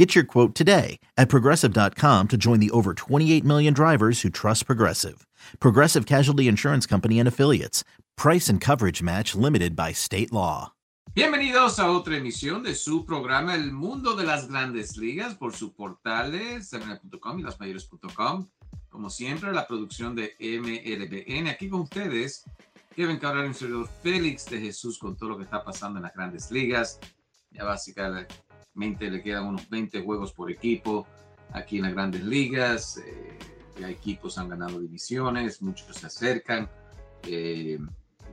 Get your quote today at progressive.com to join the over 28 million drivers who trust Progressive. Progressive Casualty Insurance Company and Affiliates. Price and coverage match limited by state law. Bienvenidos a otra emisión de su programa El Mundo de las Grandes Ligas por su portales y lasmayores.com. Como siempre, la producción de MLBN. Aquí con ustedes, Kevin Cabral, un servidor Félix de Jesús con todo lo que está pasando en las Grandes Ligas. Ya básicamente le quedan unos 20 juegos por equipo aquí en las grandes ligas. Eh, ya equipos han ganado divisiones, muchos se acercan. Eh,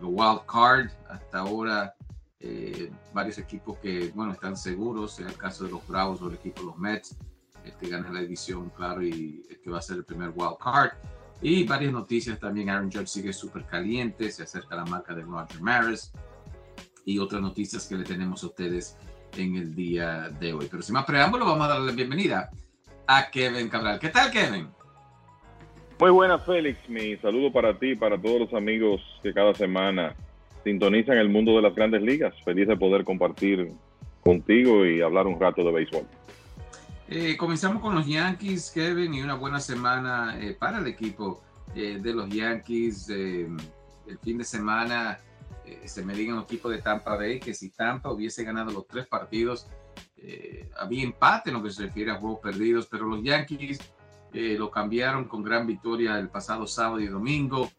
wild card, hasta ahora eh, varios equipos que, bueno, están seguros, sea el caso de los Bravos o el equipo de los Mets, el que gana la división, claro, y el que va a ser el primer wild card. Y varias noticias también, Aaron Judge sigue súper caliente, se acerca a la marca de Roger Maris y otras noticias que le tenemos a ustedes en el día de hoy. Pero sin más preámbulo, vamos a darle la bienvenida a Kevin Cabral. ¿Qué tal, Kevin? Muy buenas, Félix. Mi saludo para ti y para todos los amigos que cada semana sintonizan el mundo de las grandes ligas. Feliz de poder compartir contigo y hablar un rato de béisbol. Eh, comenzamos con los Yankees, Kevin, y una buena semana eh, para el equipo eh, de los Yankees. el fin de semana se me diga un equipo de Tampa Bay que si Tampa hubiese ganado los tres partidos, eh, había empate en lo que se refiere a juegos perdidos, pero los Yankees eh, lo cambiaron con gran victoria el pasado sábado y domingo.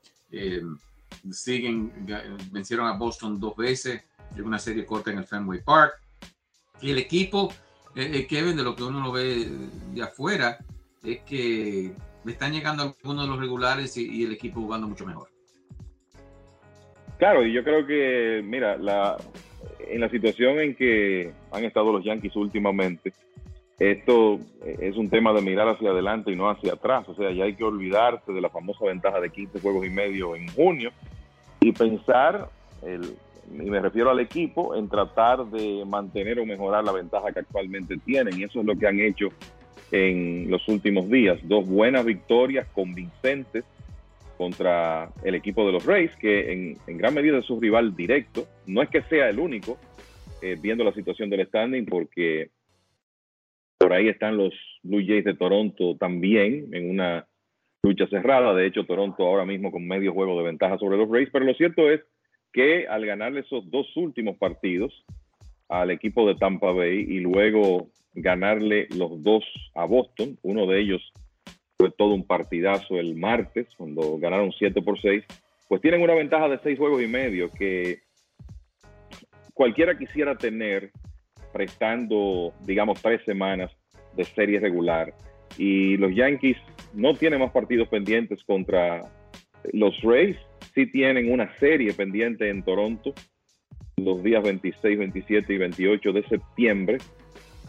siguen, vencieron a Boston dos veces en una serie corta en el Fenway Park. Y el equipo, Kevin, de lo que uno lo ve de afuera, es que están llegando algunos de los regulares y el equipo jugando mucho mejor. Claro, y yo creo que, mira, la, en la situación en que han estado los Yankees últimamente, esto es un tema de mirar hacia adelante y no hacia atrás. O sea, ya hay que olvidarse de la famosa ventaja de 15 juegos y medio en junio y pensar, el, y me refiero al equipo, en tratar de mantener o mejorar la ventaja que actualmente tienen. Y eso es lo que han hecho en los últimos días. Dos buenas victorias convincentes contra el equipo de los Rays, que en, gran medida es su rival directo. No es que sea el único, eh, viendo la situación del standing, porque por ahí están los Blue Jays de Toronto también en una lucha cerrada. De hecho, Toronto ahora mismo con medio juego de ventaja sobre los Rays. Pero lo cierto es que al ganarle esos dos últimos partidos al equipo de Tampa Bay y luego ganarle los dos a Boston, uno de ellos fue todo un partidazo el martes, cuando ganaron 7 por 6, pues tienen una ventaja de 6 juegos y medio que cualquiera quisiera tener prestando, digamos, tres semanas de serie regular. Y los Yankees no tienen más partidos pendientes contra los Rays, sí tienen una serie pendiente en Toronto los días 26, 27 y 28 de septiembre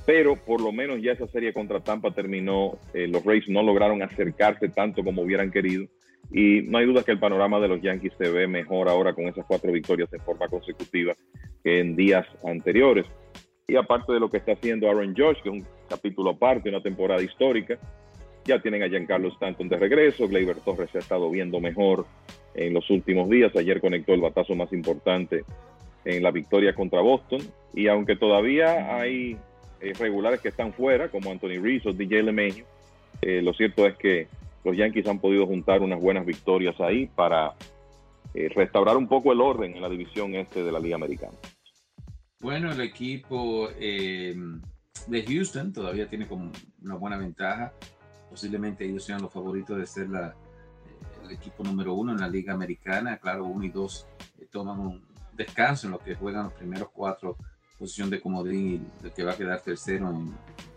pero por lo menos ya esa serie contra Tampa terminó. Eh, los Rays no lograron acercarse tanto como hubieran querido. Y no hay duda que el panorama de los Yankees se ve mejor ahora con esas cuatro victorias en forma consecutiva que en días anteriores. Y aparte de lo que está haciendo Aaron George, que es un capítulo aparte, una temporada histórica, ya tienen a Giancarlo Stanton de regreso. Gleyber Torres se ha estado viendo mejor en los últimos días. Ayer conectó el batazo más importante en la victoria contra Boston. Y aunque todavía hay eh, que están fuera, como Anthony Reese o DJ LeMahieu. Eh, lo cierto es que los Yankees han podido juntar unas buenas victorias ahí para eh, restaurar un poco el orden en la división este de la Liga Americana. Bueno, el equipo de Houston todavía tiene como una buena ventaja. Posiblemente ellos sean los favoritos de ser el equipo número uno en la Liga Americana. Claro, uno y dos toman un descanso en lo que juegan los primeros cuatro posición de comodín el que va a quedar tercero en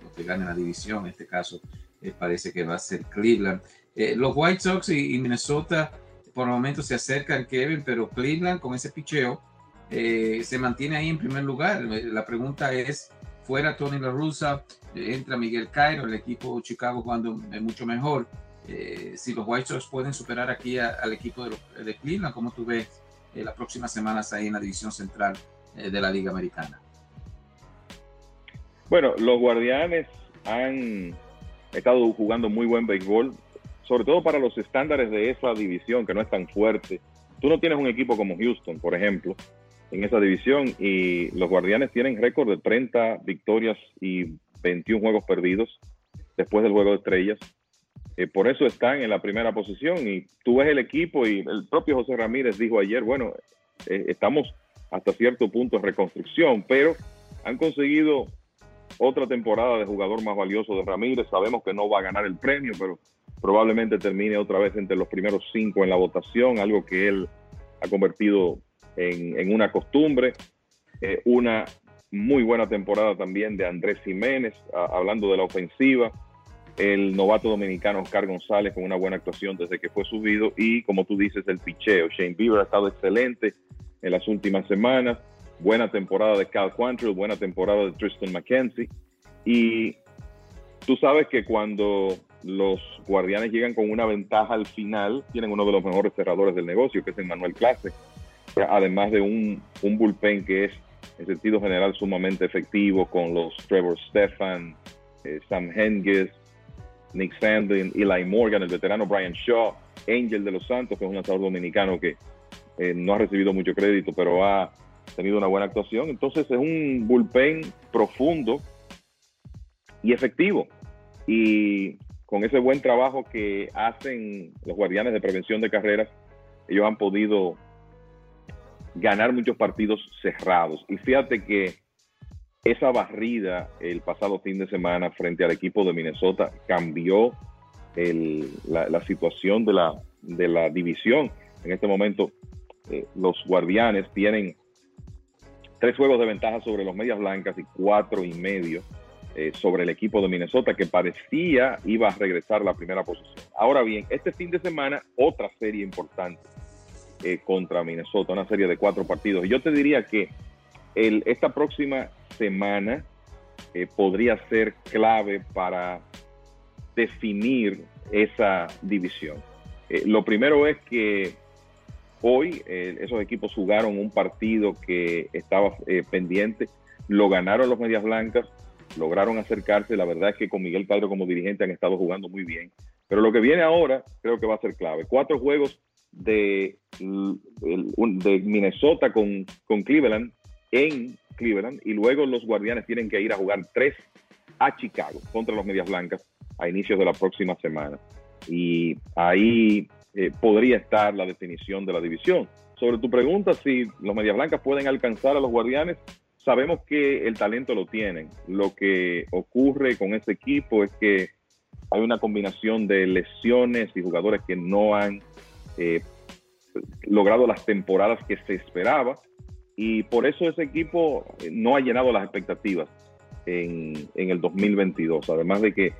lo que gane la división. En este caso, eh, parece que va a ser Cleveland. Eh, los White Sox y, Minnesota por el momento se acercan, Kevin, pero Cleveland con ese picheo eh, se mantiene ahí en primer lugar. La pregunta es, fuera Tony La Russa, entra Miguel Cairo, el equipo Chicago jugando mucho mejor. si los White Sox pueden superar aquí al equipo de, de, Cleveland, ¿cómo tú ves las próximas semanas ahí en la división central de la Liga Americana? Bueno, los Guardianes han estado jugando muy buen béisbol, sobre todo para los estándares de esa división que no es tan fuerte. Tú no tienes un equipo como Houston, por ejemplo, en esa división y los Guardianes tienen récord de 30 victorias y 21 juegos perdidos después del juego de estrellas. Eh, por eso están en la primera posición y tú ves el equipo y el propio José Ramírez dijo ayer, bueno, eh, estamos hasta cierto punto en reconstrucción, pero han conseguido otra temporada de jugador más valioso de Ramírez. Sabemos que no va a ganar el premio, pero probablemente termine otra vez entre los primeros cinco en la votación, algo que él ha convertido en, una costumbre. Eh, una muy buena temporada también de Andrés Jiménez, hablando de la ofensiva. El novato dominicano Oscar González con una buena actuación desde que fue subido. Y como tú dices, el picheo. Shane Bieber ha estado excelente en las últimas semanas buena temporada de Cal Quantrill, buena temporada de Tristan McKenzie. Y tú sabes que cuando los guardianes llegan con una ventaja al final, tienen uno de los mejores cerradores del negocio, que es Emmanuel Clase, además de un, un bullpen que es en sentido general sumamente efectivo con los Trevor Stefan, eh, Sam Henges, Nick Sandlin, Eli Morgan, el veterano Brian Shaw, Angel de los Santos, que es un lanzador dominicano que eh, no ha recibido mucho crédito, pero ha tenido una buena actuación. Entonces es un bullpen profundo y efectivo. Y con ese buen trabajo que hacen los guardianes de prevención de carreras, ellos han podido ganar muchos partidos cerrados. Y fíjate que esa barrida el pasado fin de semana frente al equipo de Minnesota cambió la, situación de la, división. En este momento, eh, los guardianes tienen tres juegos de ventaja sobre los Medias Blancas y cuatro y medio eh, sobre el equipo de Minnesota que parecía iba a regresar a la primera posición. Ahora bien, este fin de semana otra serie importante eh, contra Minnesota, una serie de cuatro partidos. Y yo te diría que esta próxima semana eh, podría ser clave para definir esa división. lo primero es que Hoy eh, esos equipos jugaron un partido que estaba eh, pendiente, lo ganaron los Medias Blancas, lograron acercarse. La verdad es que con Miguel Cairo como dirigente han estado jugando muy bien. Pero lo que viene ahora creo que va a ser clave. Cuatro juegos de, de Minnesota con, con Cleveland en Cleveland y luego los Guardianes tienen que ir a jugar tres a Chicago contra los Medias Blancas a inicios de la próxima semana. Y ahí eh, podría estar la definición de la división. Sobre tu pregunta, si los Medias Blancas pueden alcanzar a los Guardianes, sabemos que el talento lo tienen. Lo que ocurre con este equipo es que hay una combinación de lesiones y jugadores que no han eh, logrado las temporadas que se esperaba y por eso ese equipo no ha llenado las expectativas en, en el 2022. Además de que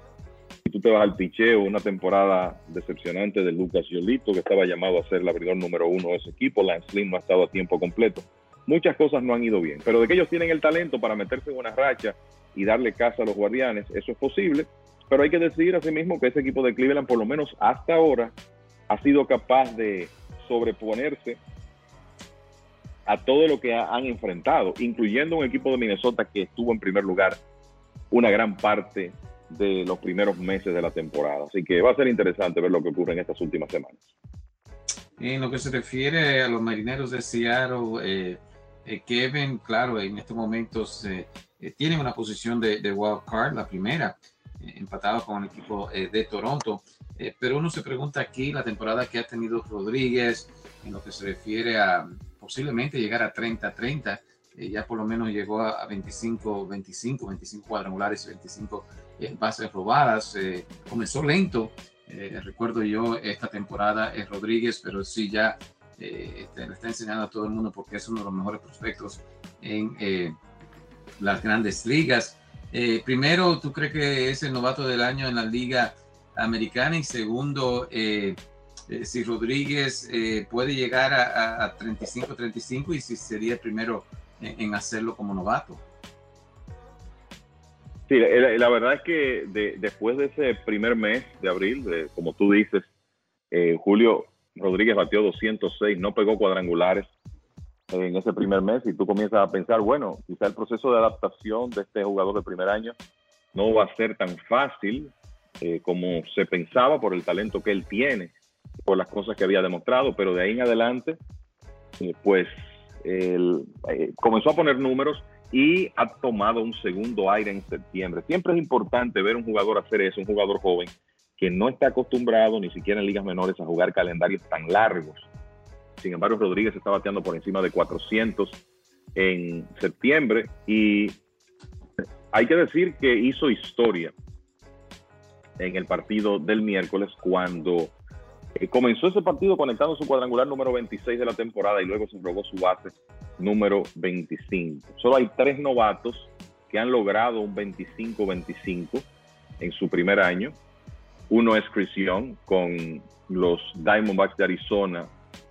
si tú te vas al picheo, una temporada decepcionante de Lucas Yolito, que estaba llamado a ser el abridor número uno de ese equipo. Lance Lynn no ha estado a tiempo completo. Muchas cosas no han ido bien, pero de que ellos tienen el talento para meterse en una racha y darle casa a los guardianes, eso es posible. Pero hay que decir asimismo que ese equipo de Cleveland, por lo menos hasta ahora, ha sido capaz de sobreponerse a todo lo que han enfrentado, incluyendo un equipo de Minnesota que estuvo en primer lugar una gran parte de los primeros meses de la temporada. Así que va a ser interesante ver lo que ocurre en estas últimas semanas. En lo que se refiere a los marineros de Seattle, eh, eh, Kevin, claro, en estos momentos eh, tienen una posición de, de, wild card, la primera, empatado con el equipo de Toronto. pero uno se pregunta aquí la temporada que ha tenido Rodríguez, en lo que se refiere a posiblemente llegar a 30-30. Ya por lo menos llegó a, 25, 25, 25 cuadrangulares y 25 bases robadas. Eh, comenzó lento, eh, recuerdo yo esta temporada es Rodríguez, pero sí ya eh, este, le está enseñando a todo el mundo porque es uno de los mejores prospectos en las grandes ligas. primero, ¿tú crees que es el novato del año en la liga americana? Y segundo, si Rodríguez puede llegar a, 35-35 y si sería el primero en hacerlo como novato. Sí, la, verdad es que después de ese primer mes de abril, como tú dices, eh, Julio Rodríguez batió 206, no pegó cuadrangulares en ese primer mes y tú comienzas a pensar, bueno, quizá el proceso de adaptación de este jugador de primer año no va a ser tan fácil eh, como se pensaba por el talento que él tiene, por las cosas que había demostrado, pero de ahí en adelante, eh, pues él, comenzó a poner números y ha tomado un segundo aire en septiembre. Siempre es importante ver un jugador hacer eso, un jugador joven que no está acostumbrado ni siquiera en ligas menores a jugar calendarios tan largos. Sin embargo, Rodríguez está bateando por encima de 400 en septiembre y hay que decir que hizo historia en el partido del miércoles cuando eh, comenzó ese partido conectando su cuadrangular número 26 de la temporada y luego se robó su base número 25. Solo hay tres novatos que han logrado un 25-25 en su primer año. Uno es Chris Young con los Diamondbacks de Arizona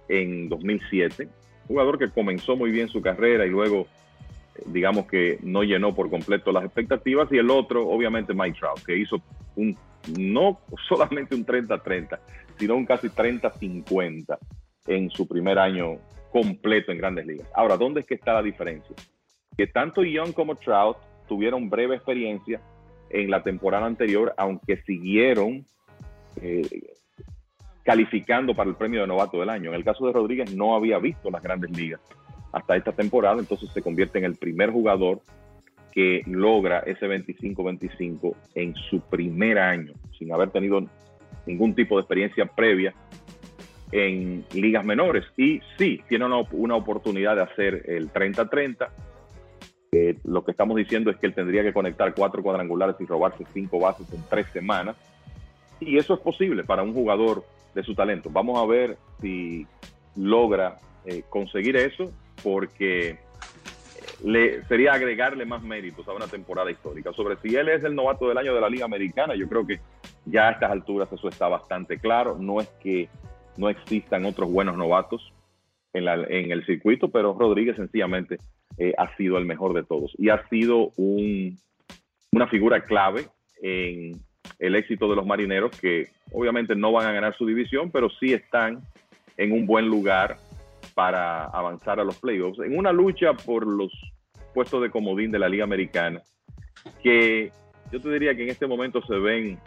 en 2007, jugador que comenzó muy bien su carrera y luego eh, digamos que no llenó por completo las expectativas y el otro obviamente Mike Trout que hizo un no solamente un 30-30 sino un casi 30-50 en su primer año completo en grandes ligas. Ahora, ¿dónde es que está la diferencia? Que tanto Young como Trout tuvieron breve experiencia en la temporada anterior, aunque siguieron eh, calificando para el premio de novato del año. En el caso de Rodríguez no había visto las grandes ligas hasta esta temporada, entonces se convierte en el primer jugador que logra ese 25-25 en su primer año, sin haber tenido ningún tipo de experiencia previa en ligas menores. Y sí, tiene una, oportunidad de hacer el 30-30. lo que estamos diciendo es que él tendría que conectar cuatro cuadrangulares y robarse cinco bases en tres semanas. Y eso es posible para un jugador de su talento. Vamos a ver si logra eh, conseguir eso, porque le, sería agregarle más méritos a una temporada histórica. Sobre si él es el novato del año de la Liga Americana, yo creo que ya a estas alturas eso está bastante claro. No es que no existan otros buenos novatos en, el circuito, pero Rodríguez sencillamente eh, ha sido el mejor de todos y ha sido una figura clave en el éxito de los marineros que obviamente no van a ganar su división, pero sí están en un buen lugar para avanzar a los playoffs, en una lucha por los puestos de comodín de la Liga Americana, que yo te diría que en este momento se ven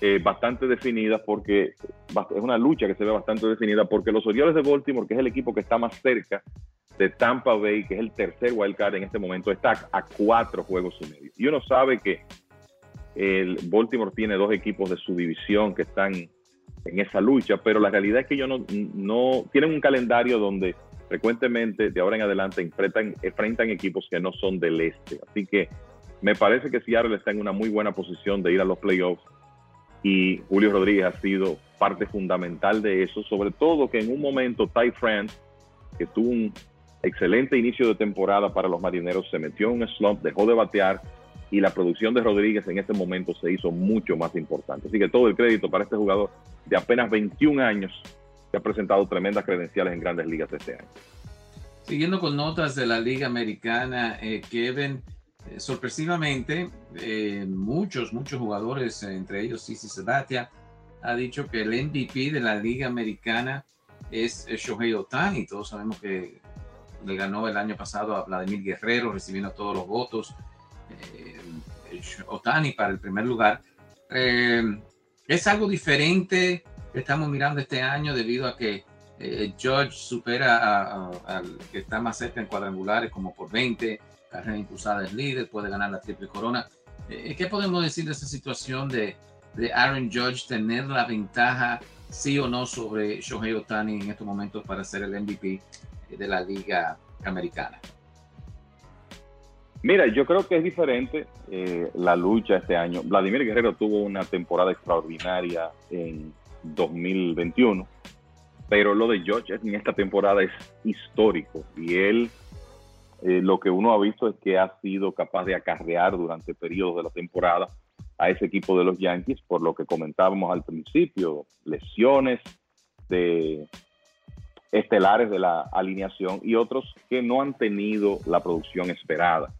eh, bastante definida porque es una lucha que se ve bastante definida porque los Orioles de Baltimore, que es el equipo que está más cerca de Tampa Bay, que es el tercer wildcard en este momento, está a cuatro juegos y medio. Y uno sabe que el Baltimore tiene dos equipos de su división que están en esa lucha, pero la realidad es que ellos no, tienen un calendario donde frecuentemente de ahora en adelante enfrentan, enfrentan equipos que no son del este. Así que me parece que Seattle está en una muy buena posición de ir a los playoffs y Julio Rodríguez ha sido parte fundamental de eso, sobre todo que en un momento Ty France, que tuvo un excelente inicio de temporada para los marineros, se metió en un slump, dejó de batear y la producción de Rodríguez en ese momento se hizo mucho más importante. Así que todo el crédito para este jugador de apenas 21 años que ha presentado tremendas credenciales en grandes ligas este año. Siguiendo con notas de la Liga Americana, eh, Kevin, eh, sorpresivamente, eh, muchos, muchos jugadores, entre ellos Sisi Sabatia, ha dicho que el MVP de la Liga Americana es Shohei Otani. Todos sabemos que le ganó el año pasado a Vladimir Guerrero, recibiendo todos los votos. Eh, Otani para el primer lugar. es algo diferente que estamos mirando este año debido a que George supera al que está más cerca en cuadrangulares como por 20 carrera impulsada es líder, puede ganar la triple corona. Eh, ¿Qué podemos decir de esta situación de, de Aaron Judge tener la ventaja, sí o no, sobre Shohei Otani en estos momentos para ser el MVP de la Liga Americana? Mira, yo creo que es diferente eh, la lucha este año. Vladimir Guerrero tuvo una temporada extraordinaria en 2021, pero lo de George en esta temporada es histórico y él eh, lo que uno ha visto es que ha sido capaz de acarrear durante periodos de la temporada a ese equipo de los Yankees, por lo que comentábamos al principio, lesiones de estelares de la alineación y otros que no han tenido la producción esperada.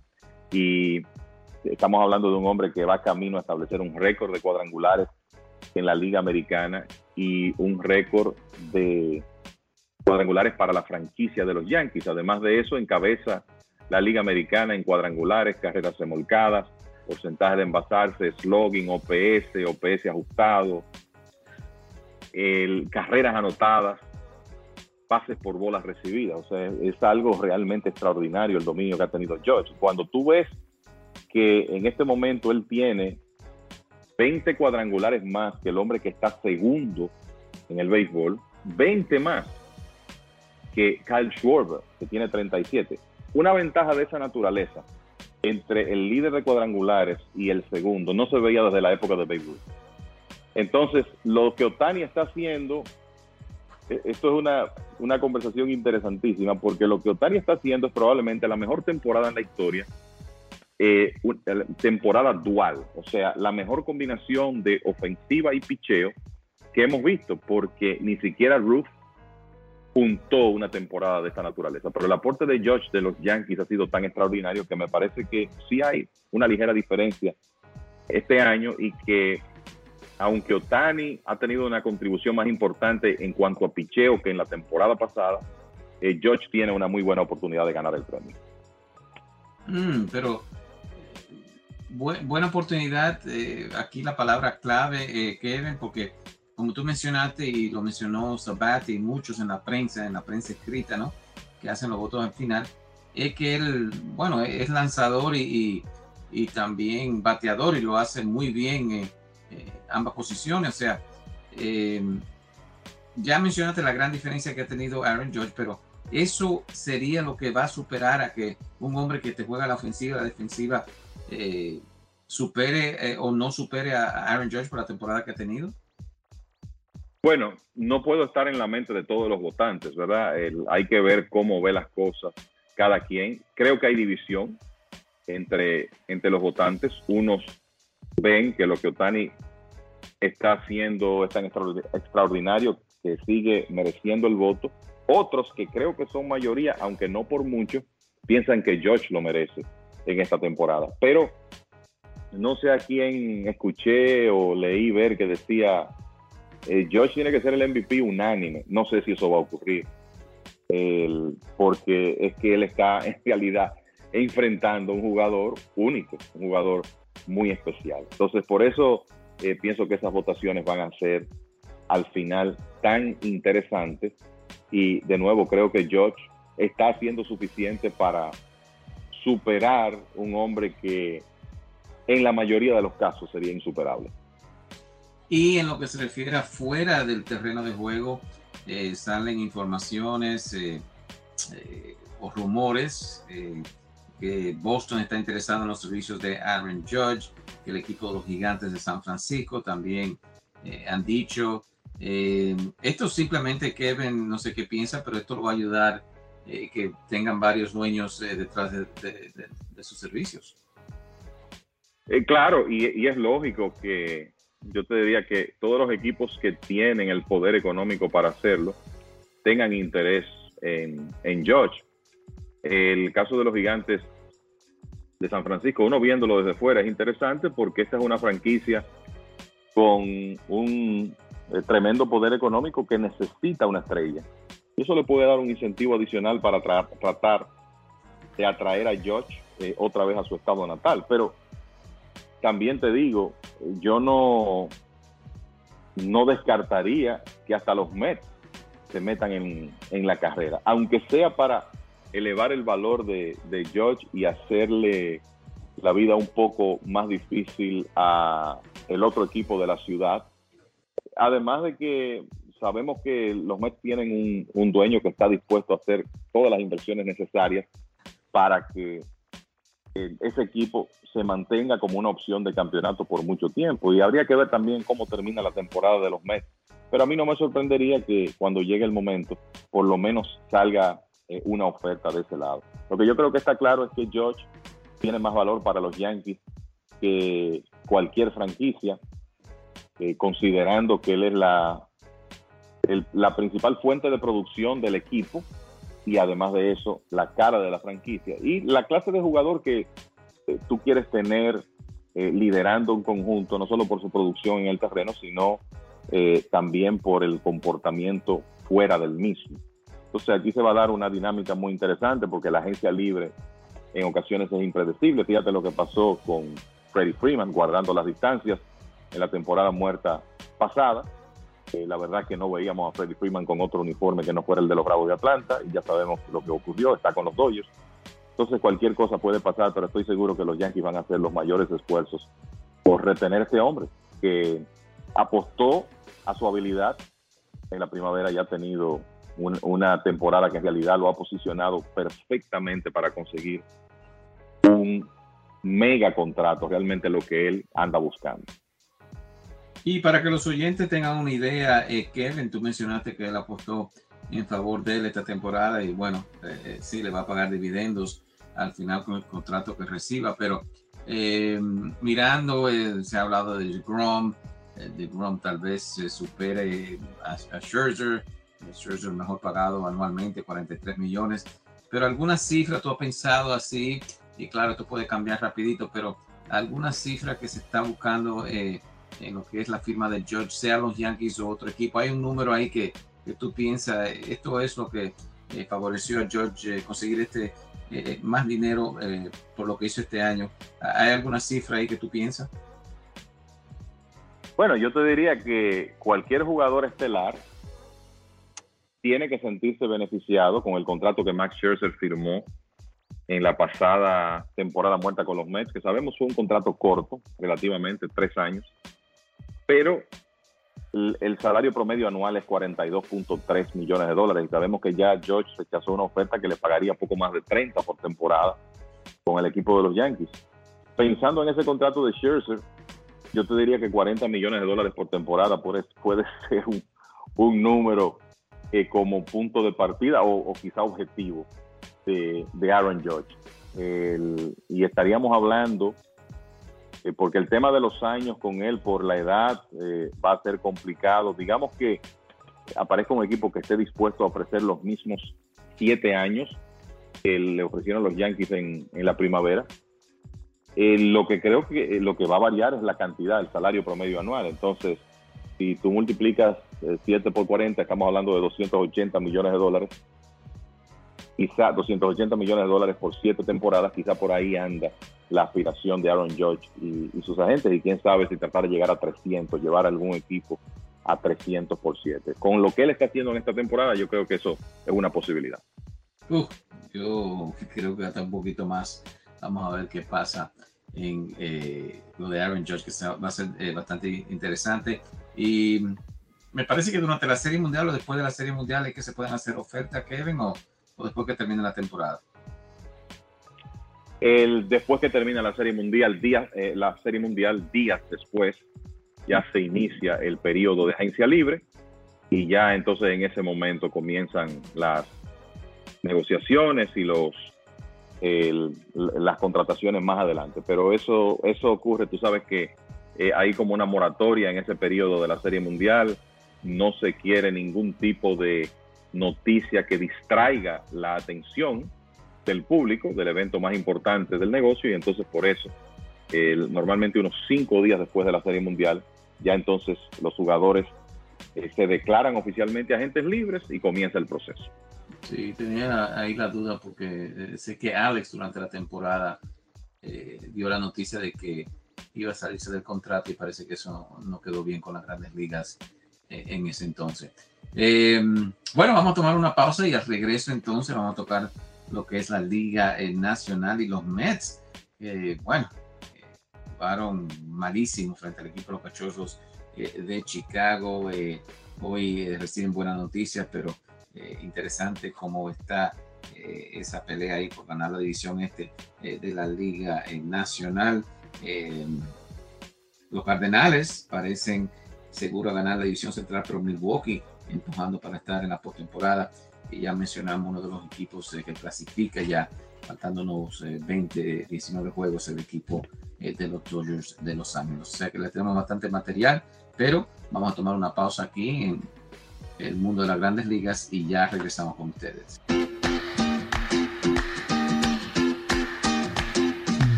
Y estamos hablando de un hombre que va camino a establecer un récord de cuadrangulares en la Liga Americana y un récord de cuadrangulares para la franquicia de los Yankees. Además de eso, encabeza la Liga Americana en cuadrangulares, carreras remolcadas, porcentaje de envasarse, slogan, OPS, OPS ajustado, carreras anotadas, pases por bolas recibidas. O sea, es algo realmente extraordinario el dominio que ha tenido George. Cuando tú ves que en este momento él tiene 20 cuadrangulares más que el hombre que está segundo en el béisbol, 20 más que Kyle Schwarber, que tiene 37. Una ventaja de esa naturaleza entre el líder de cuadrangulares y el segundo no se veía desde la época de béisbol. Entonces, lo que Otani está haciendo, esto es una, una conversación interesantísima, porque lo que Otani está haciendo es probablemente la mejor temporada en la historia eh, temporada dual, o sea, la mejor combinación de ofensiva y picheo que hemos visto, porque ni siquiera Ruth juntó una temporada de esta naturaleza. Pero el aporte de Josh de los Yankees ha sido tan extraordinario que me parece que sí hay una ligera diferencia este año y que aunque Otani ha tenido una contribución más importante en cuanto a picheo que en la temporada pasada, eh, Josh tiene una muy buena oportunidad de ganar el premio. Mm, pero buena oportunidad. Eh, aquí la palabra clave, eh, Kevin, porque como tú mencionaste y lo mencionó Sabat y muchos en la prensa, en la prensa escrita, ¿no? Que hacen los votos al final, es que él, bueno, es lanzador y, y, también bateador y lo hace muy bien en ambas posiciones. O sea, eh, ya mencionaste la gran diferencia que ha tenido Aaron George, pero eso sería lo que va a superar a que un hombre que te juega la ofensiva, la defensiva, eh, supere eh, o no supere a Aaron Judge por la temporada que ha tenido? Bueno, no puedo estar en la mente de todos los votantes, ¿verdad? hay que ver cómo ve las cosas cada quien. Creo que hay división entre, entre los votantes. Unos ven que lo que Otani está haciendo es tan extraordinario que sigue mereciendo el voto. Otros que creo que son mayoría, aunque no por mucho, piensan que George lo merece en esta temporada. Pero no sé a quién escuché o leí ver que decía, eh, Josh tiene que ser el MVP unánime. No sé si eso va a ocurrir, porque es que él está en realidad enfrentando a un jugador único, un jugador muy especial. Entonces, por eso eh, pienso que esas votaciones van a ser al final tan interesantes. Y de nuevo, creo que George está haciendo suficiente para superar un hombre que en la mayoría de los casos sería insuperable. Y en lo que se refiere a fuera del terreno de juego, eh, salen informaciones eh, eh, o rumores que Boston está interesado en los servicios de Aaron Judge, que el equipo de los gigantes de San Francisco también han dicho. esto simplemente Kevin, no sé qué piensa, pero esto lo va a ayudar eh, que tengan varios dueños eh, detrás de, sus servicios. Eh, claro, y, es lógico que yo te diría que todos los equipos que tienen el poder económico para hacerlo tengan interés en, en George. El caso de los gigantes de San Francisco, uno viéndolo desde fuera es interesante porque esta es una franquicia con un tremendo poder económico que necesita una estrella. Eso le puede dar un incentivo adicional para tratar de atraer a George eh, otra vez a su estado natal. Pero también te digo, yo no, no descartaría que hasta los Mets se metan en, la carrera, aunque sea para elevar el valor de, George y hacerle la vida un poco más difícil a el otro equipo de la ciudad. Además de que sabemos que los Mets tienen un, dueño que está dispuesto a hacer todas las inversiones necesarias para que eh, ese equipo se mantenga como una opción de campeonato por mucho tiempo. Y habría que ver también cómo termina la temporada de los Mets. Pero a mí no me sorprendería que cuando llegue el momento, por lo menos salga eh, una oferta de ese lado. Lo que yo creo que está claro es que George tiene más valor para los Yankees que cualquier franquicia, eh, considerando que él es la la principal fuente de producción del equipo y además de eso, la cara de la franquicia. Y la clase de jugador que tú quieres tener liderando un conjunto, no solo por su producción en el terreno, sino también por el comportamiento fuera del mismo. Entonces aquí se va a dar una dinámica muy interesante porque la agencia libre en ocasiones es impredecible. Fíjate lo que pasó con Freddie Freeman guardando las distancias en la temporada muerta pasada. Eh, la verdad que no veíamos a Freddie Freeman con otro uniforme que no fuera el de los Bravos de Atlanta y ya sabemos lo que ocurrió, está con los Dodgers. Entonces cualquier cosa puede pasar, pero estoy seguro que los Yankees van a hacer los mayores esfuerzos por retener a este hombre que apostó a su habilidad en la primavera y ha tenido una temporada que en realidad lo ha posicionado perfectamente para conseguir un mega contrato, realmente lo que él anda buscando. Y para que los oyentes tengan una idea, eh, Kevin, tú mencionaste que él apostó en favor de él esta temporada y bueno, eh, eh, sí le va a pagar dividendos al final con el contrato que reciba, pero mirando, se ha hablado de Grom, de Grom tal vez supere a Scherzer, Scherzer mejor pagado anualmente, 43 millones, pero alguna cifra tú has pensado así, y claro, esto puede cambiar rapidito, pero alguna cifra que se está buscando eh, en lo que es la firma de George, sea los Yankees o otro equipo, hay un número ahí que, que tú piensas, esto es lo que eh, favoreció a George eh, conseguir este más dinero por lo que hizo este año. ¿Hay alguna cifra ahí que tú piensas? Bueno, yo te diría que cualquier jugador estelar tiene que sentirse beneficiado con el contrato que Max Scherzer firmó en la pasada temporada muerta con los Mets, que sabemos fue un contrato corto, relativamente, tres años, pero el, salario promedio anual es 42.3 millones de dólares y sabemos que ya George rechazó una oferta que le pagaría poco más de 30 por temporada con el equipo de los Yankees. Pensando en ese contrato de Scherzer, yo te diría que 40 millones de dólares por temporada puede, ser un número eh, como punto de partida o, quizá objetivo de, Aaron Judge. y estaríamos hablando, eh, porque el tema de los años con él por la edad eh, va a ser complicado. Digamos que aparezca un equipo que esté dispuesto a ofrecer los mismos siete años que le ofrecieron los Yankees en, en la primavera. lo que creo que lo que va a variar es la cantidad, el salario promedio anual. Entonces, si tú multiplicas 7 eh, por 40, estamos hablando de 280 millones de dólares. Quizá 280 millones de dólares por 7 temporadas, quizá por ahí anda la aspiración de Aaron Judge y, sus agentes. Y quién sabe si tratar de llegar a 300, llevar algún equipo a 300 por 7. Con lo que él está haciendo en esta temporada, yo creo que eso es una posibilidad. yo creo que hasta un poquito más. Vamos a ver qué pasa en eh, lo de Aaron Judge, que va a ser eh, bastante interesante. Y me parece que durante la Serie Mundial o después de la Serie Mundial es que se pueden hacer ofertas, Kevin, o, o después que termine la temporada. El, después que termina la Serie Mundial, día, eh, la Serie Mundial, días después, ya se inicia el periodo de agencia libre y ya entonces en ese momento comienzan las negociaciones y los las contrataciones más adelante. Pero eso, eso ocurre, tú sabes que eh, hay como una moratoria en ese periodo de la Serie Mundial, no se quiere ningún tipo de noticia que distraiga la atención del público, del evento más importante del negocio, y entonces por eso, normalmente unos cinco días después de la Serie Mundial, ya entonces los jugadores eh, se declaran oficialmente agentes libres y comienza el proceso. Sí, tenía ahí la duda porque eh, sé que Alex durante la temporada dio la noticia de que iba a salirse del contrato y parece que eso no quedó bien con las grandes ligas eh, en ese entonces. bueno, vamos a tomar una pausa y al regreso entonces vamos a tocar lo que es la Liga Nacional y los Mets. bueno, jugaron malísimo frente al equipo de los Cachorros de Chicago. hoy reciben buenas noticias, pero eh, interesante cómo está eh, esa pelea ahí por ganar la división este eh, de la Liga Nacional. Los Cardenales parecen seguros ganar la división central, pero Milwaukee empujando para estar en la postemporada. Y ya mencionamos uno de los equipos que clasifica ya, faltándonos 20, 19 juegos, el equipo de los Dodgers de Los Ángeles. O sea que le tenemos bastante material, pero vamos a tomar una pausa aquí en el mundo de las grandes ligas y ya regresamos con ustedes.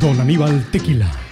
Don Aníbal Tequila.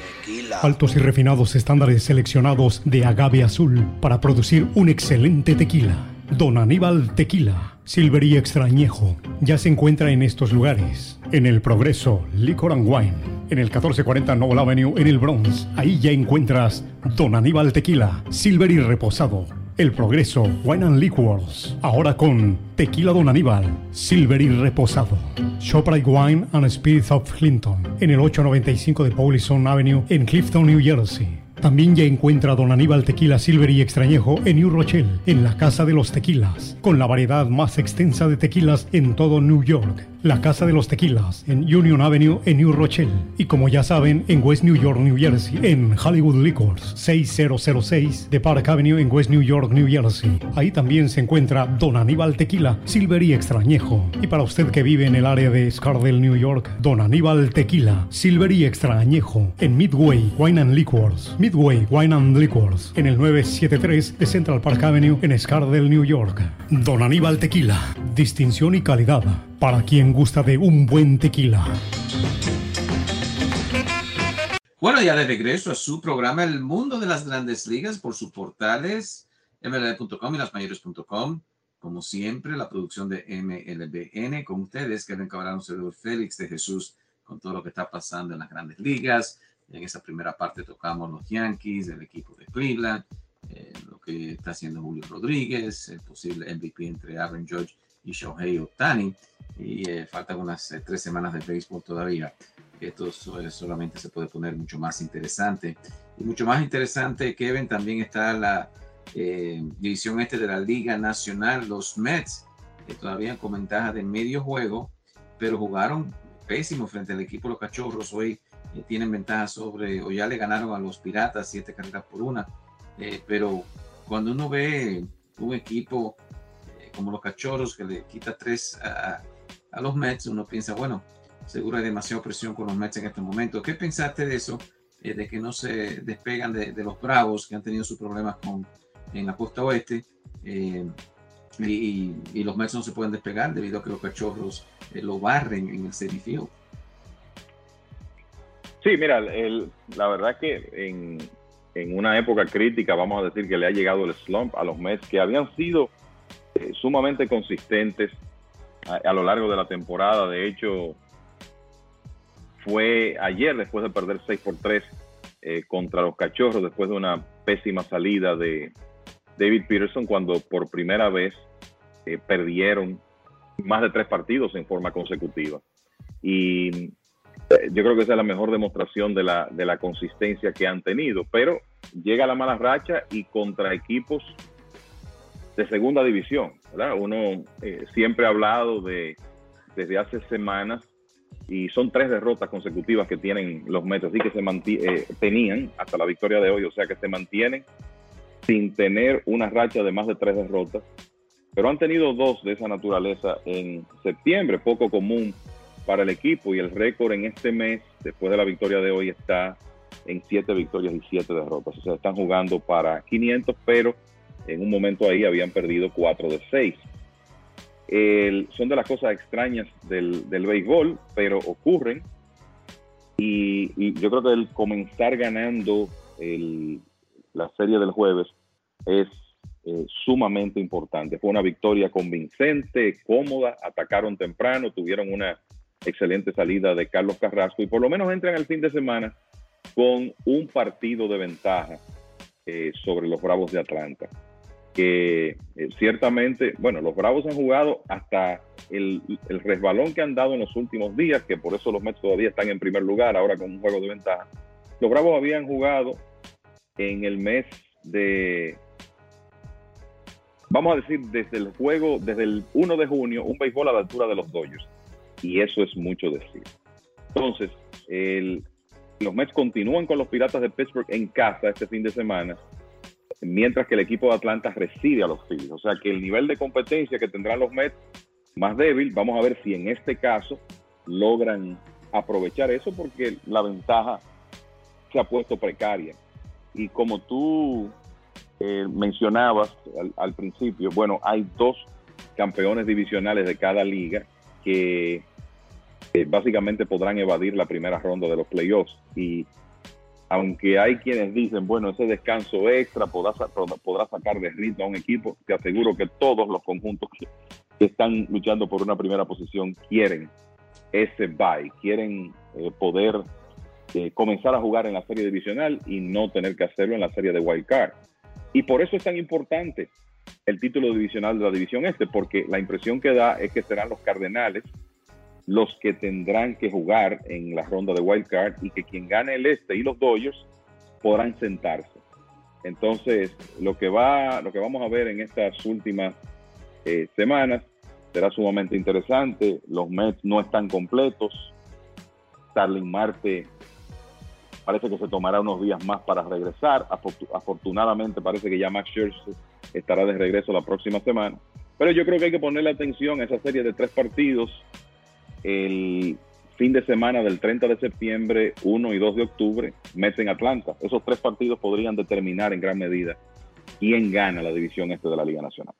Altos y refinados estándares seleccionados de agave azul para producir un excelente tequila. Don Aníbal Tequila. Silver y extrañejo. Ya se encuentra en estos lugares. En el Progreso, Liquor and Wine. En el 1440 Noble Avenue, en el Bronx. Ahí ya encuentras Don Aníbal Tequila. Silver y reposado el Progreso Wine and Liquors. Ahora con Tequila Don Aníbal, Silver y Reposado. Shoprite Wine and Spirits of Clinton. En el 895 de Paulison Avenue en Clifton, New Jersey. También ya encuentra Don Aníbal Tequila Silver y Extrañejo en New Rochelle, en la Casa de los Tequilas, con la variedad más extensa de tequilas en todo New York la Casa de los Tequilas, en Union Avenue, en New Rochelle. Y como ya saben, en West New York, New Jersey, en Hollywood Liquors, 6006 de Park Avenue, en West New York, New Jersey. Ahí también se encuentra Don Aníbal Tequila, Silver y Extrañejo. Y para usted que vive en el área de Scardell, New York, Don Aníbal Tequila, Silver y Extrañejo, en Midway Wine and Liquors. Midway Wine and Liquors, en el 973 de Central Park Avenue, en Scardell, New York. Don Aníbal Tequila, distinción y calidad para quien gusta de un buen tequila. Bueno, ya de regreso a su programa El Mundo de las Grandes Ligas por sus portales mlb.com y lasmayores.com. Como siempre, la producción de MLBN con ustedes, que Cabral, un servidor Félix de Jesús, con todo lo que está pasando en las grandes ligas. En esa primera parte tocamos los Yankees, el equipo de Cleveland, eh, lo que está haciendo Julio Rodríguez, el posible MVP entre Aaron Judge y Shohei Otani. Y eh, faltan unas eh, tres semanas de béisbol todavía. Esto solamente se puede poner mucho más interesante. Y mucho más interesante, Kevin, también está la eh, división este de la Liga Nacional, los Mets, que todavía con ventaja de medio juego, pero jugaron pésimo frente al equipo de los Cachorros. Hoy tienen ventaja sobre, o ya le ganaron a los Piratas siete carreras por una. pero cuando uno ve un equipo como los cachorros, que le quita tres a, los Mets, uno piensa, bueno, seguro hay demasiada presión con los Mets en este momento. ¿Qué pensaste de eso? Eh, de que no se despegan de, los Bravos, que han tenido sus problemas con, en la costa oeste, eh, y, los Mets no se pueden despegar debido a que los cachorros eh, lo barren en el Field. Sí, mira, la verdad que en, en una época crítica, vamos a decir que le ha llegado el slump a los Mets, que habían sido eh, sumamente consistentes a, lo largo de la temporada. De hecho, fue ayer después de perder 6 por 3 eh, contra los Cachorros, después de una pésima salida de David Peterson, cuando por primera vez eh, perdieron más de tres partidos en forma consecutiva. Y yo creo que esa es la mejor demostración de la, de la consistencia que han tenido. Pero llega la mala racha y contra equipos de segunda división. Uno eh, siempre ha hablado de desde hace semanas y son tres derrotas consecutivas que tienen los Mets, así que se eh, tenían hasta la victoria de hoy, o sea que se mantienen sin tener una racha de más de tres derrotas, pero han tenido dos de esa naturaleza en septiembre, poco común para el equipo y el récord en este mes, después de la victoria de hoy, está en siete victorias y siete derrotas, o sea, están jugando para 500, pero en un momento ahí habían perdido 4 de 6. son de las cosas extrañas del, del béisbol, pero ocurren. Y, yo creo que el comenzar ganando la serie del jueves es eh, sumamente importante. Fue una victoria convincente, cómoda, atacaron temprano, tuvieron una excelente salida de Carlos Carrasco y por lo menos entran al fin de semana con un partido de ventaja eh, sobre los Bravos de Atlanta que eh, ciertamente, bueno, los Bravos han jugado hasta el, resbalón que han dado en los últimos días, que por eso los Mets todavía están en primer lugar, ahora con un juego de ventaja. Los Bravos habían jugado en el mes de, vamos a decir, desde el juego, desde el 1 de junio, un béisbol a la altura de los Dodgers. Y eso es mucho decir. Entonces, los Mets continúan con los Piratas de Pittsburgh en casa este fin de semana mientras que el equipo de Atlanta recibe a los Phillies. O sea que el nivel de competencia que tendrán los Mets más débil, vamos a ver si en este caso logran aprovechar eso porque la ventaja se ha puesto precaria. Y como tú eh, mencionabas al, principio, bueno, hay dos campeones divisionales de cada liga que básicamente podrán evadir la primera ronda de los playoffs. Y aunque hay quienes dicen, bueno, ese descanso extra podrá, podrá sacar de ritmo a un equipo, te aseguro que todos los conjuntos que, están luchando por una primera posición quieren ese bye, quieren eh, poder eh, comenzar a jugar en la serie divisional y no tener que hacerlo en la serie de wild card. Y por eso es tan importante el título divisional de la división este, porque la impresión que da es que serán los Cardenales los que tendrán que jugar en la ronda de wild card y que quien gane el este y los Dodgers podrán sentarse. Entonces, lo que va, lo que vamos a ver en estas últimas eh, semanas será sumamente interesante. Los Mets no están completos. Starling Marte parece que se tomará unos días más para regresar. Afortunadamente parece que ya Max Scherzer estará de regreso la próxima semana. Pero yo creo que hay que ponerle atención a esa serie de tres partidos el fin de semana del 30 de septiembre, 1 y 2 de octubre, Mets en Atlanta. Esos tres partidos podrían determinar en gran medida quién gana la división este de la Liga Nacional.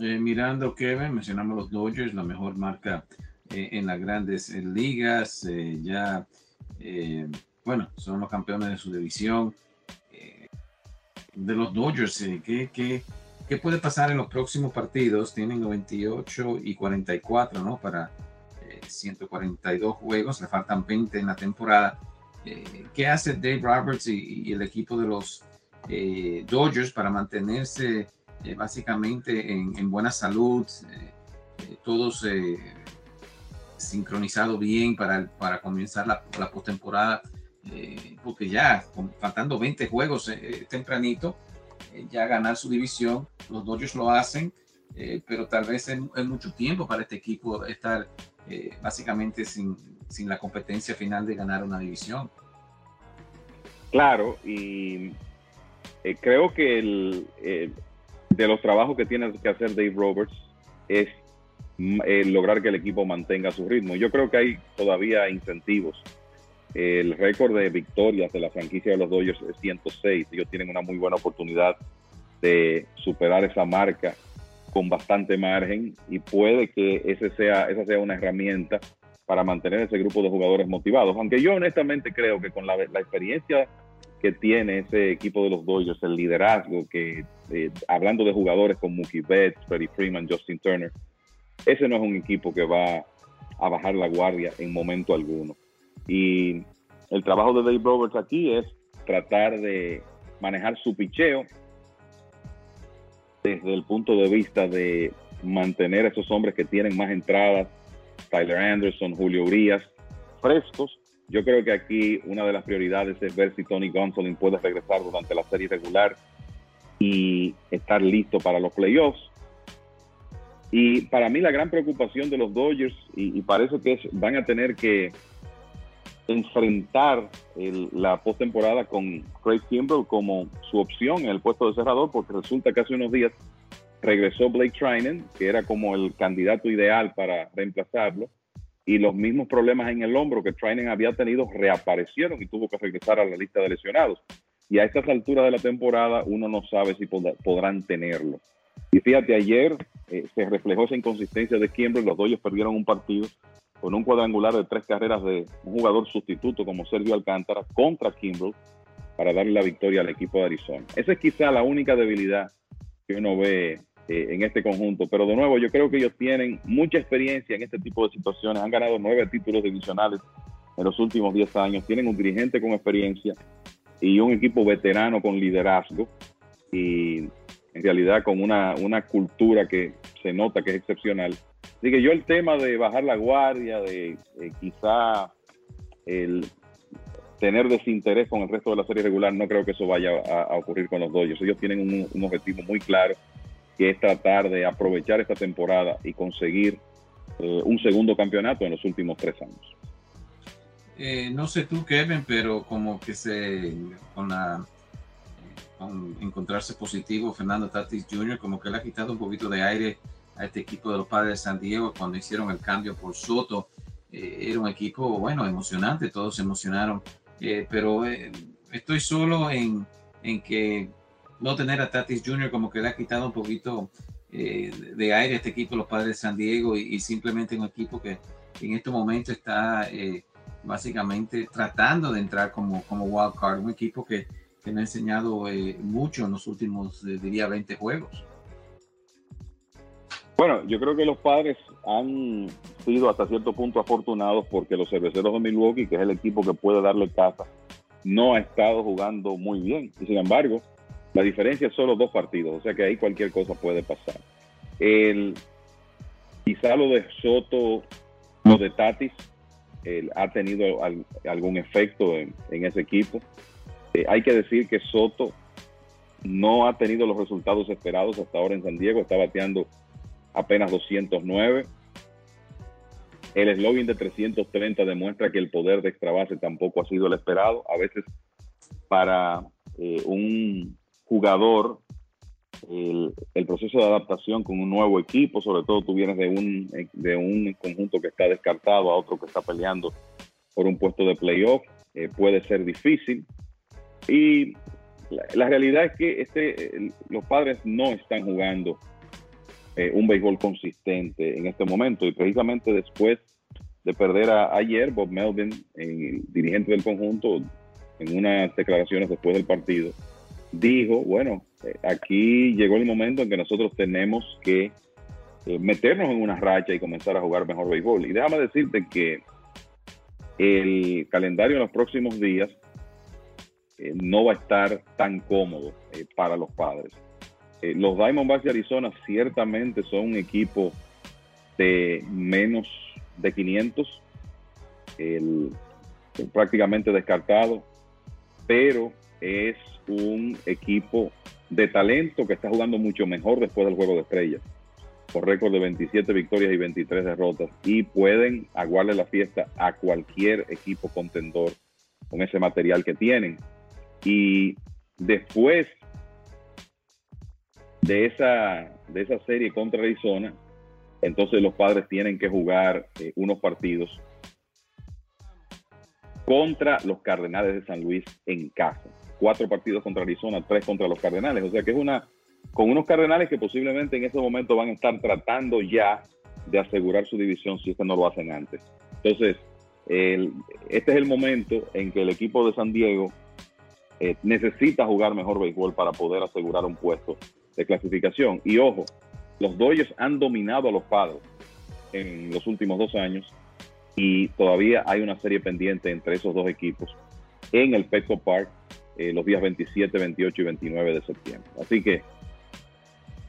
Eh, mirando, Kevin, mencionamos los Dodgers, la mejor marca eh, en las grandes eh, ligas. ya, bueno, son los campeones de su división. De los Dodgers, ¿qué, qué, qué puede pasar en los próximos partidos? Tienen 98 y 44, ¿no? Para 142 juegos, le faltan 20 en la temporada. Eh, ¿Qué hace Dave Roberts y, el equipo de los eh, Dodgers para mantenerse eh, básicamente en, buena salud, todos sincronizados bien para, para comenzar la, la postemporada? Porque ya faltando 20 juegos tempranito, ya ganar su división, los Dodgers lo hacen. pero tal vez es, mucho tiempo para este equipo estar eh, básicamente sin, sin, la competencia final de ganar una división. Claro, y eh, creo que el, eh, de los trabajos que tiene que hacer Dave Roberts es lograr que el equipo mantenga su ritmo. Yo creo que hay todavía incentivos. El récord de victorias de la franquicia de los Dodgers es 106. Ellos tienen una muy buena oportunidad de superar esa marca con bastante margen y puede que ese sea, esa sea una herramienta para mantener ese grupo de jugadores motivados. Aunque yo honestamente creo que con la, experiencia que tiene ese equipo de los Dodgers, el liderazgo que, eh, hablando de jugadores como Mookie Betts, Freddie Freeman, Justin Turner, ese no es un equipo que va a bajar la guardia en momento alguno. Y el trabajo de Dave Roberts aquí es tratar de manejar su picheo desde el punto de vista de mantener a esos hombres que tienen más entradas, Tyler Anderson, Julio Urias, frescos. Yo creo que aquí una de las prioridades es ver si Tony Gonsolin puede regresar durante la serie regular y estar listo para los playoffs. Y para mí la gran preocupación de los Dodgers, y, parece que van a tener que enfrentar la postemporada con Craig Kimbrell como su opción en el puesto de cerrador, porque resulta que hace unos días regresó Blake Trinan, que era como el candidato ideal para reemplazarlo, y los mismos problemas en el hombro que Trinan había tenido reaparecieron y tuvo que regresar a la lista de lesionados. Y a estas alturas de la temporada uno no sabe si podrán tenerlo. Y fíjate, ayer eh, se reflejó esa inconsistencia de Kimbrell, los Dodgers perdieron un partido con un cuadrangular de tres carreras de un jugador sustituto como Sergio Alcántara contra Kimbrell para darle la victoria al equipo de Arizona. Esa es quizá la única debilidad que uno ve eh, en este conjunto, pero de nuevo yo creo que ellos tienen mucha experiencia en este tipo de situaciones, han ganado nueve títulos divisionales en los últimos diez años, tienen un dirigente con experiencia y un equipo veterano con liderazgo y en realidad con una, una cultura que se nota que es excepcional Así que yo el tema de bajar la guardia, de eh, quizá el tener desinterés con el resto de la serie regular, no creo que eso vaya a, ocurrir con los Dodgers. Ellos tienen un, objetivo muy claro, que es tratar de aprovechar esta temporada y conseguir eh, un segundo campeonato en los últimos tres años. Eh, no sé tú, Kevin, pero como que se con la con encontrarse positivo Fernando Tatis Jr., como que le ha quitado un poquito de aire a este equipo de los padres de San Diego cuando hicieron el cambio por Soto. Eh, era un equipo, bueno, emocionante, todos se emocionaron, eh, pero eh, estoy solo en, en, que no tener a Tatis Jr. como que le ha quitado un poquito de aire a este equipo, los padres de San Diego, y, simplemente un equipo que en este momento está eh, básicamente tratando de entrar como, como wild card, un equipo que, que me ha enseñado eh, mucho en los últimos, diría, 20 juegos. Bueno, yo creo que los padres han sido hasta cierto punto afortunados porque los cerveceros de Milwaukee, que es el equipo que puede darle casa, no ha estado jugando muy bien. Y sin embargo, la diferencia es solo dos partidos, o sea que ahí cualquier cosa puede pasar. El, quizá lo de Soto, lo de Tatis, ha tenido algún efecto en, ese equipo. Eh, hay que decir que Soto no ha tenido los resultados esperados hasta ahora en San Diego, está bateando apenas 209. El eslogan de 330 demuestra que el poder de extra base tampoco ha sido el esperado. A veces para eh, un jugador el, proceso de adaptación con un nuevo equipo, sobre todo tú vienes de un, de un conjunto que está descartado a otro que está peleando por un puesto de playoff, eh, puede ser difícil. Y la, realidad es que este, los padres no están jugando eh, un béisbol consistente en este momento y precisamente después de perder ayer Bob Melvin, el dirigente del conjunto, en unas declaraciones después del partido, dijo, bueno, eh, aquí llegó el momento en que nosotros tenemos que eh, meternos en una racha y comenzar a jugar mejor béisbol. Y déjame decirte que el calendario en los próximos días eh, no va a estar tan cómodo para los padres. Los Diamondbacks de Arizona ciertamente son un equipo de menos de 500, prácticamente descartado, pero es un equipo de talento que está jugando mucho mejor después del juego de estrellas, con récord de 27 victorias y 23 derrotas, y pueden aguarle la fiesta a cualquier equipo contendor con ese material que tienen. Y después de esa, de esa serie contra Arizona, entonces los padres tienen que jugar eh, unos partidos contra los Cardenales de San Luis en casa cuatro partidos contra Arizona, tres contra los Cardenales. O sea que es una, con unos Cardenales que posiblemente en ese momento van a estar tratando ya de asegurar su división si es que no lo hacen antes. Entonces, este es el momento en que el equipo de San Diego eh, necesita jugar mejor béisbol para poder asegurar un puesto de clasificación. Y ojo, los Dodgers han dominado a los padres en los últimos dos años y todavía hay una serie pendiente entre esos dos equipos en el Petco Park eh, los días 27, 28 y 29 de septiembre. Así que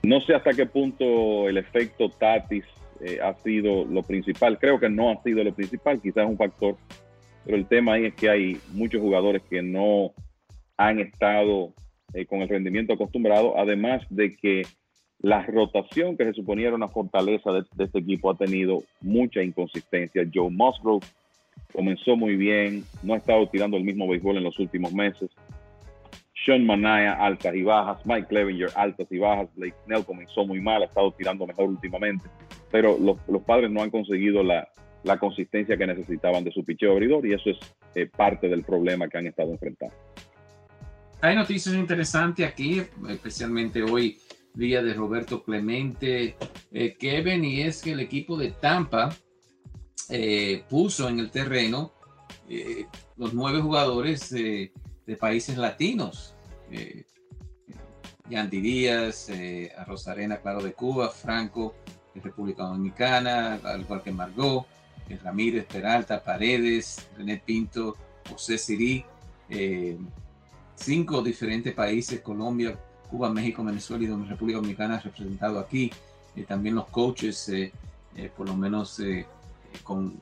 no sé hasta qué punto el efecto Tatis eh, ha sido lo principal. Creo que no ha sido lo principal, quizás un factor, pero el tema ahí es que hay muchos jugadores que no han estado eh, con el rendimiento acostumbrado, además de que la rotación que se suponía era una fortaleza de, de este equipo ha tenido mucha inconsistencia. Joe Musgrove comenzó muy bien, no ha estado tirando el mismo béisbol en los últimos meses. Sean Manaya, altas y bajas. Mike Clevenger, altas y bajas. Blake Snell comenzó muy mal, ha estado tirando mejor últimamente. Pero los, padres no han conseguido la, consistencia que necesitaban de su picheo abridor y eso es eh, parte del problema que han estado enfrentando. Hay noticias interesantes aquí, especialmente hoy, día de Roberto Clemente, eh, Kevin, y es que el equipo de Tampa eh, puso en el terreno los nueve jugadores de países latinos. Eh, Yandy Díaz, eh, a Rosarena, claro, de Cuba, Franco, de República Dominicana, al igual que Margot, eh, Ramírez, Peralta, Paredes, René Pinto, José Sirí, eh, cinco diferentes países, Colombia, Cuba, México, Venezuela y República Dominicana representado aquí, también los coaches, por lo menos con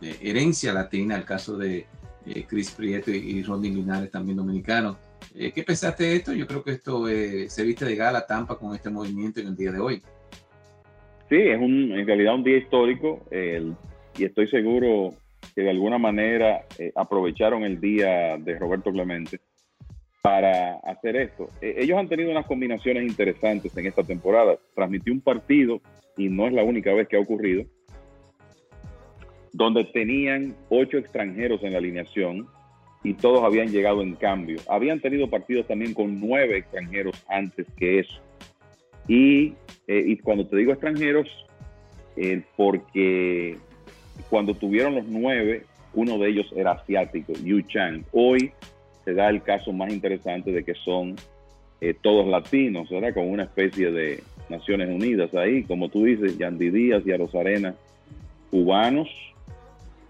herencia latina, el caso de Chris Prieto y, y Rodney Linares, también dominicano. Eh, ¿Qué pensaste de esto? Yo creo que esto eh, se viste de gala Tampa con este movimiento en el día de hoy. Sí, es un, en realidad un día histórico y estoy seguro que de alguna manera eh, aprovecharon el día de Roberto Clemente para hacer esto. ellos han tenido unas combinaciones interesantes en esta temporada. Transmitió un partido, y no es la única vez que ha ocurrido, donde tenían ocho extranjeros en la alineación y todos habían llegado en cambio. Habían tenido partidos también con nueve extranjeros antes que eso. Y, eh, cuando te digo extranjeros, eh, porque cuando tuvieron los nueve, uno de ellos era asiático, Yu Chang. Hoy se da el caso más interesante de que son eh, todos latinos, ¿verdad? Con una especie de Naciones Unidas ahí, como tú dices, Yandy Díaz y Arena, cubanos,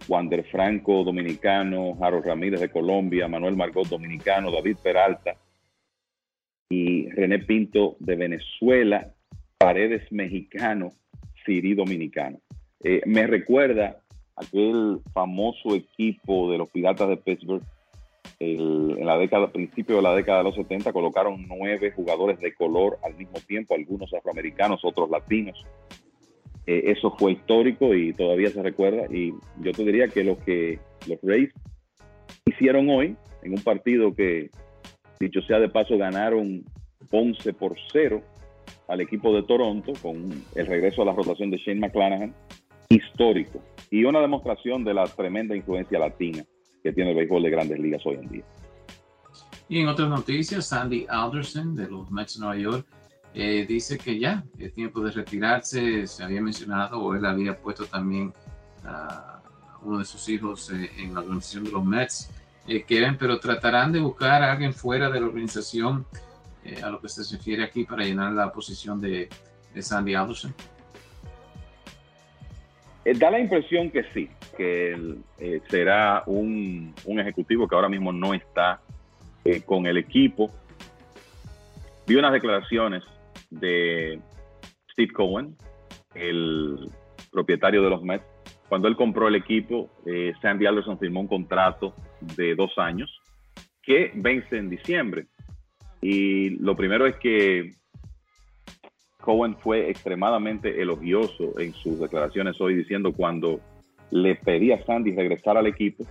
Wander Franco, dominicano, Jaro Ramírez de Colombia, Manuel Margot, dominicano, David Peralta y René Pinto de Venezuela, Paredes mexicano, Siri dominicano. Eh, me recuerda aquel famoso equipo de los Piratas de Pittsburgh en la década, principio de la década de los 70, colocaron nueve jugadores de color al mismo tiempo, algunos afroamericanos, otros latinos. Eh, eso fue histórico y todavía se recuerda. Y yo te diría que lo que los Rays hicieron hoy, en un partido que, dicho sea de paso, ganaron 11 por 0 al equipo de Toronto con el regreso a la rotación de Shane McClanahan, histórico. Y una demostración de la tremenda influencia latina que tiene el béisbol de grandes ligas hoy en día. Y en otras noticias, Sandy Alderson de los Mets de Nueva York eh, dice que ya es tiempo de retirarse. Se había mencionado o él había puesto también a uno de sus hijos eh, en la organización de los Mets, eh, Kevin, pero tratarán de buscar a alguien fuera de la organización a lo que se refiere aquí para llenar la posición de, de Sandy Alderson. Da la impresión que sí, que eh, será un, ejecutivo que ahora mismo no está eh, con el equipo. Vi unas declaraciones de Steve Cohen, el propietario de los Mets. Cuando él compró el equipo, eh, Sandy Alderson firmó un contrato de dos años que vence en diciembre. Y lo primero es que Cohen fue extremadamente elogioso en sus declaraciones hoy, diciendo cuando le pedía a Sandy regresar al equipo.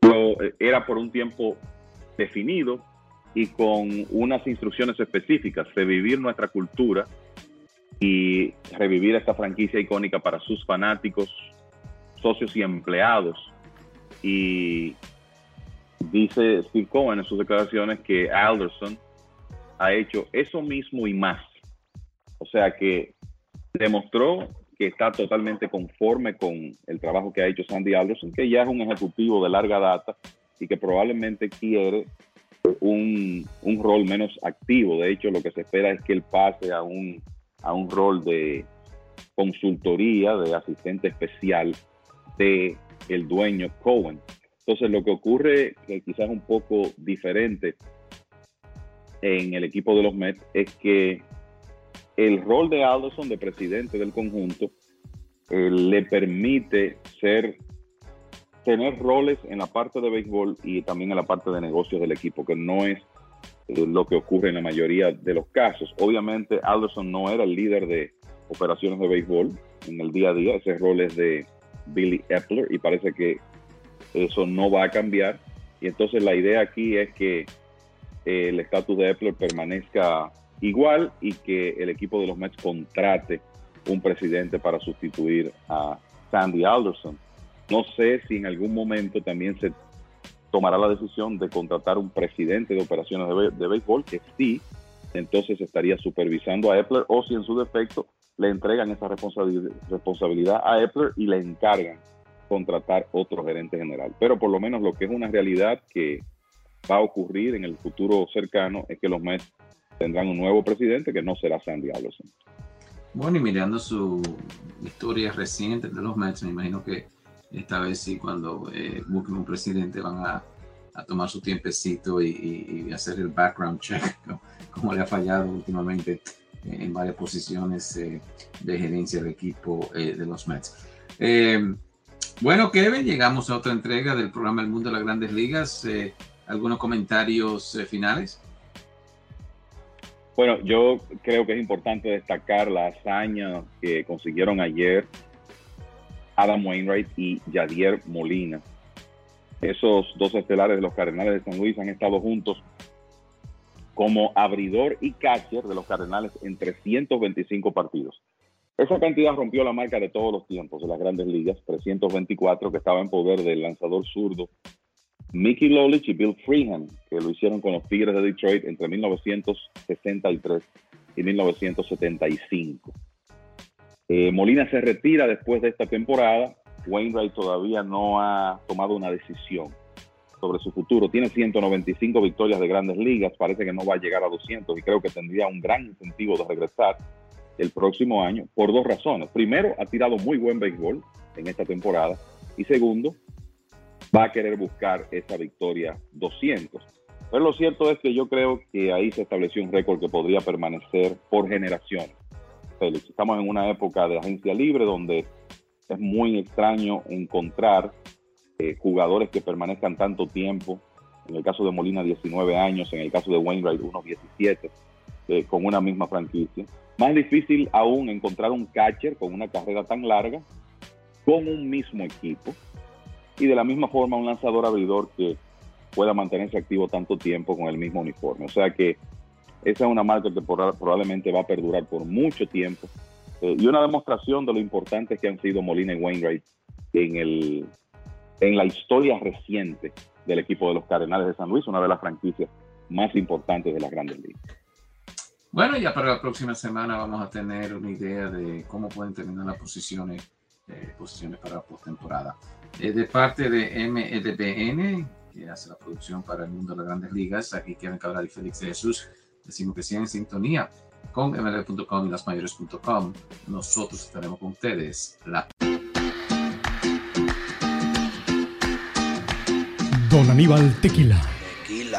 Eh, era por un tiempo definido y con unas instrucciones específicas, revivir nuestra cultura y revivir esta franquicia icónica para sus fanáticos, socios y empleados. Y dice Steve Cohen en sus declaraciones que Alderson ha hecho eso mismo y más. O sea que demostró que está totalmente conforme con el trabajo que ha hecho Sandy Alderson, que ya es un ejecutivo de larga data y que probablemente quiere un, un, rol menos activo. De hecho, lo que se espera es que él pase a un, a un rol de consultoría, de asistente especial de el dueño Cohen. Entonces, lo que ocurre, que quizás un poco diferente en el equipo de los Mets, es que el rol de Alderson de presidente del conjunto eh, le permite ser tener roles en la parte de béisbol y también en la parte de negocios del equipo, que no es eh, lo que ocurre en la mayoría de los casos. Obviamente Alderson no era el líder de operaciones de béisbol en el día a día, ese rol es de Billy Epler y parece que eso no va a cambiar. Y entonces la idea aquí es que el estatus de Epler permanezca igual y que el equipo de los Mets contrate un presidente para sustituir a Sandy Alderson. No sé si en algún momento también se tomará la decisión de contratar un presidente de operaciones de, béisbol, que sí, entonces estaría supervisando a Epler, o si en su defecto le entregan esa responsabilidad a Epler y le encargan contratar otro gerente general. Pero por lo menos lo que es una realidad que va a ocurrir en el futuro cercano es que los Mets tendrán un nuevo presidente que no será Sandy Alderson. Bueno, y mirando su historia reciente de los Mets, me imagino que esta vez sí, cuando eh, busquen un presidente, van a, tomar su tiempecito y, hacer el background check, como le ha fallado últimamente en varias posiciones eh, de gerencia del equipo eh, de los Mets. bueno, Kevin, llegamos a otra entrega del programa El Mundo de las Grandes Ligas. ¿Algunos comentarios finales? Bueno, yo creo que es importante destacar la hazaña que consiguieron ayer Adam Wainwright y Yadier Molina. Esos dos estelares de los Cardenales de San Luis han estado juntos como abridor y catcher de los Cardenales en 325 partidos. Esa cantidad rompió la marca de todos los tiempos de las grandes ligas, 324, que estaba en poder del lanzador zurdo Mickey Lolich y Bill Freehan, que lo hicieron con los Tigres de Detroit entre 1963 y 1975. Eh, Molina se retira después de esta temporada. Wainwright todavía no ha tomado una decisión sobre su futuro. Tiene 195 victorias de grandes ligas, parece que no va a llegar a 200 y creo que tendría un gran incentivo de regresar el próximo año por dos razones. Primero, ha tirado muy buen béisbol en esta temporada y segundo, va a querer buscar esa victoria 200. Pero lo cierto es que yo creo que ahí se estableció un récord que podría permanecer por generaciones. Félix, estamos en una época de agencia libre donde es muy extraño encontrar eh, jugadores que permanezcan tanto tiempo. En el caso de Molina, 19 años. En el caso de Wainwright, unos 17, eh, con una misma franquicia. Más difícil aún encontrar un catcher con una carrera tan larga con un mismo equipo. Y de la misma forma, un lanzador abridor que pueda mantenerse activo tanto tiempo con el mismo uniforme. O sea que esa es una marca que probablemente va a perdurar por mucho tiempo. Eh, y una demostración de lo importante que han sido Molina y Wainwright en el, en la historia reciente del equipo de los Cardenales de San Luis, una de las franquicias más importantes de las grandes ligas. Bueno, ya para la próxima semana vamos a tener una idea de cómo pueden terminar las posiciones, eh, posiciones para postemporada. Eh, de parte de MLBN, que hace la producción para el mundo de las grandes ligas, aquí Kevin Cabral y Félix de Jesús, decimos que sigan en sintonía con mlb.com y lasmayores.com. Nosotros estaremos con ustedes la Don Aníbal Tequila.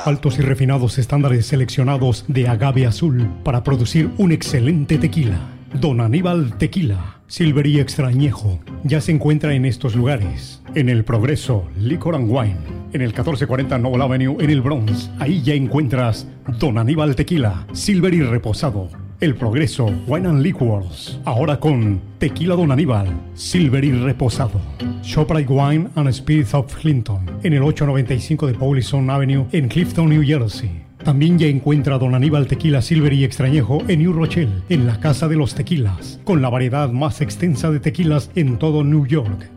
Altos y refinados estándares seleccionados de agave azul para producir un excelente tequila. Don Aníbal Tequila. Silvería Extrañejo. Ya se encuentra en estos lugares. En el Progreso, Liquor and Wine. En el 1440 Noble Avenue, en el Bronx. Ahí ya encuentras Don Aníbal Tequila. Silver y reposado el Progreso, Wine and Liquors. Ahora con Tequila Don Aníbal, Silver y Reposado. Shoprite Wine and Spirits of Clinton. En el 895 de Paulison Avenue en Clifton, New Jersey. También ya encuentra Don Aníbal Tequila Silver y Extrañejo en New Rochelle, en la Casa de los Tequilas, con la variedad más extensa de tequilas en todo New York.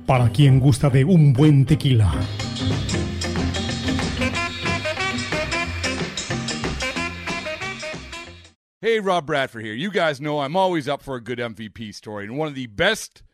para quien gusta de un buen tequila. Hey, Rob Bradford here. You guys know I'm always up for a good MVP story, and one of the best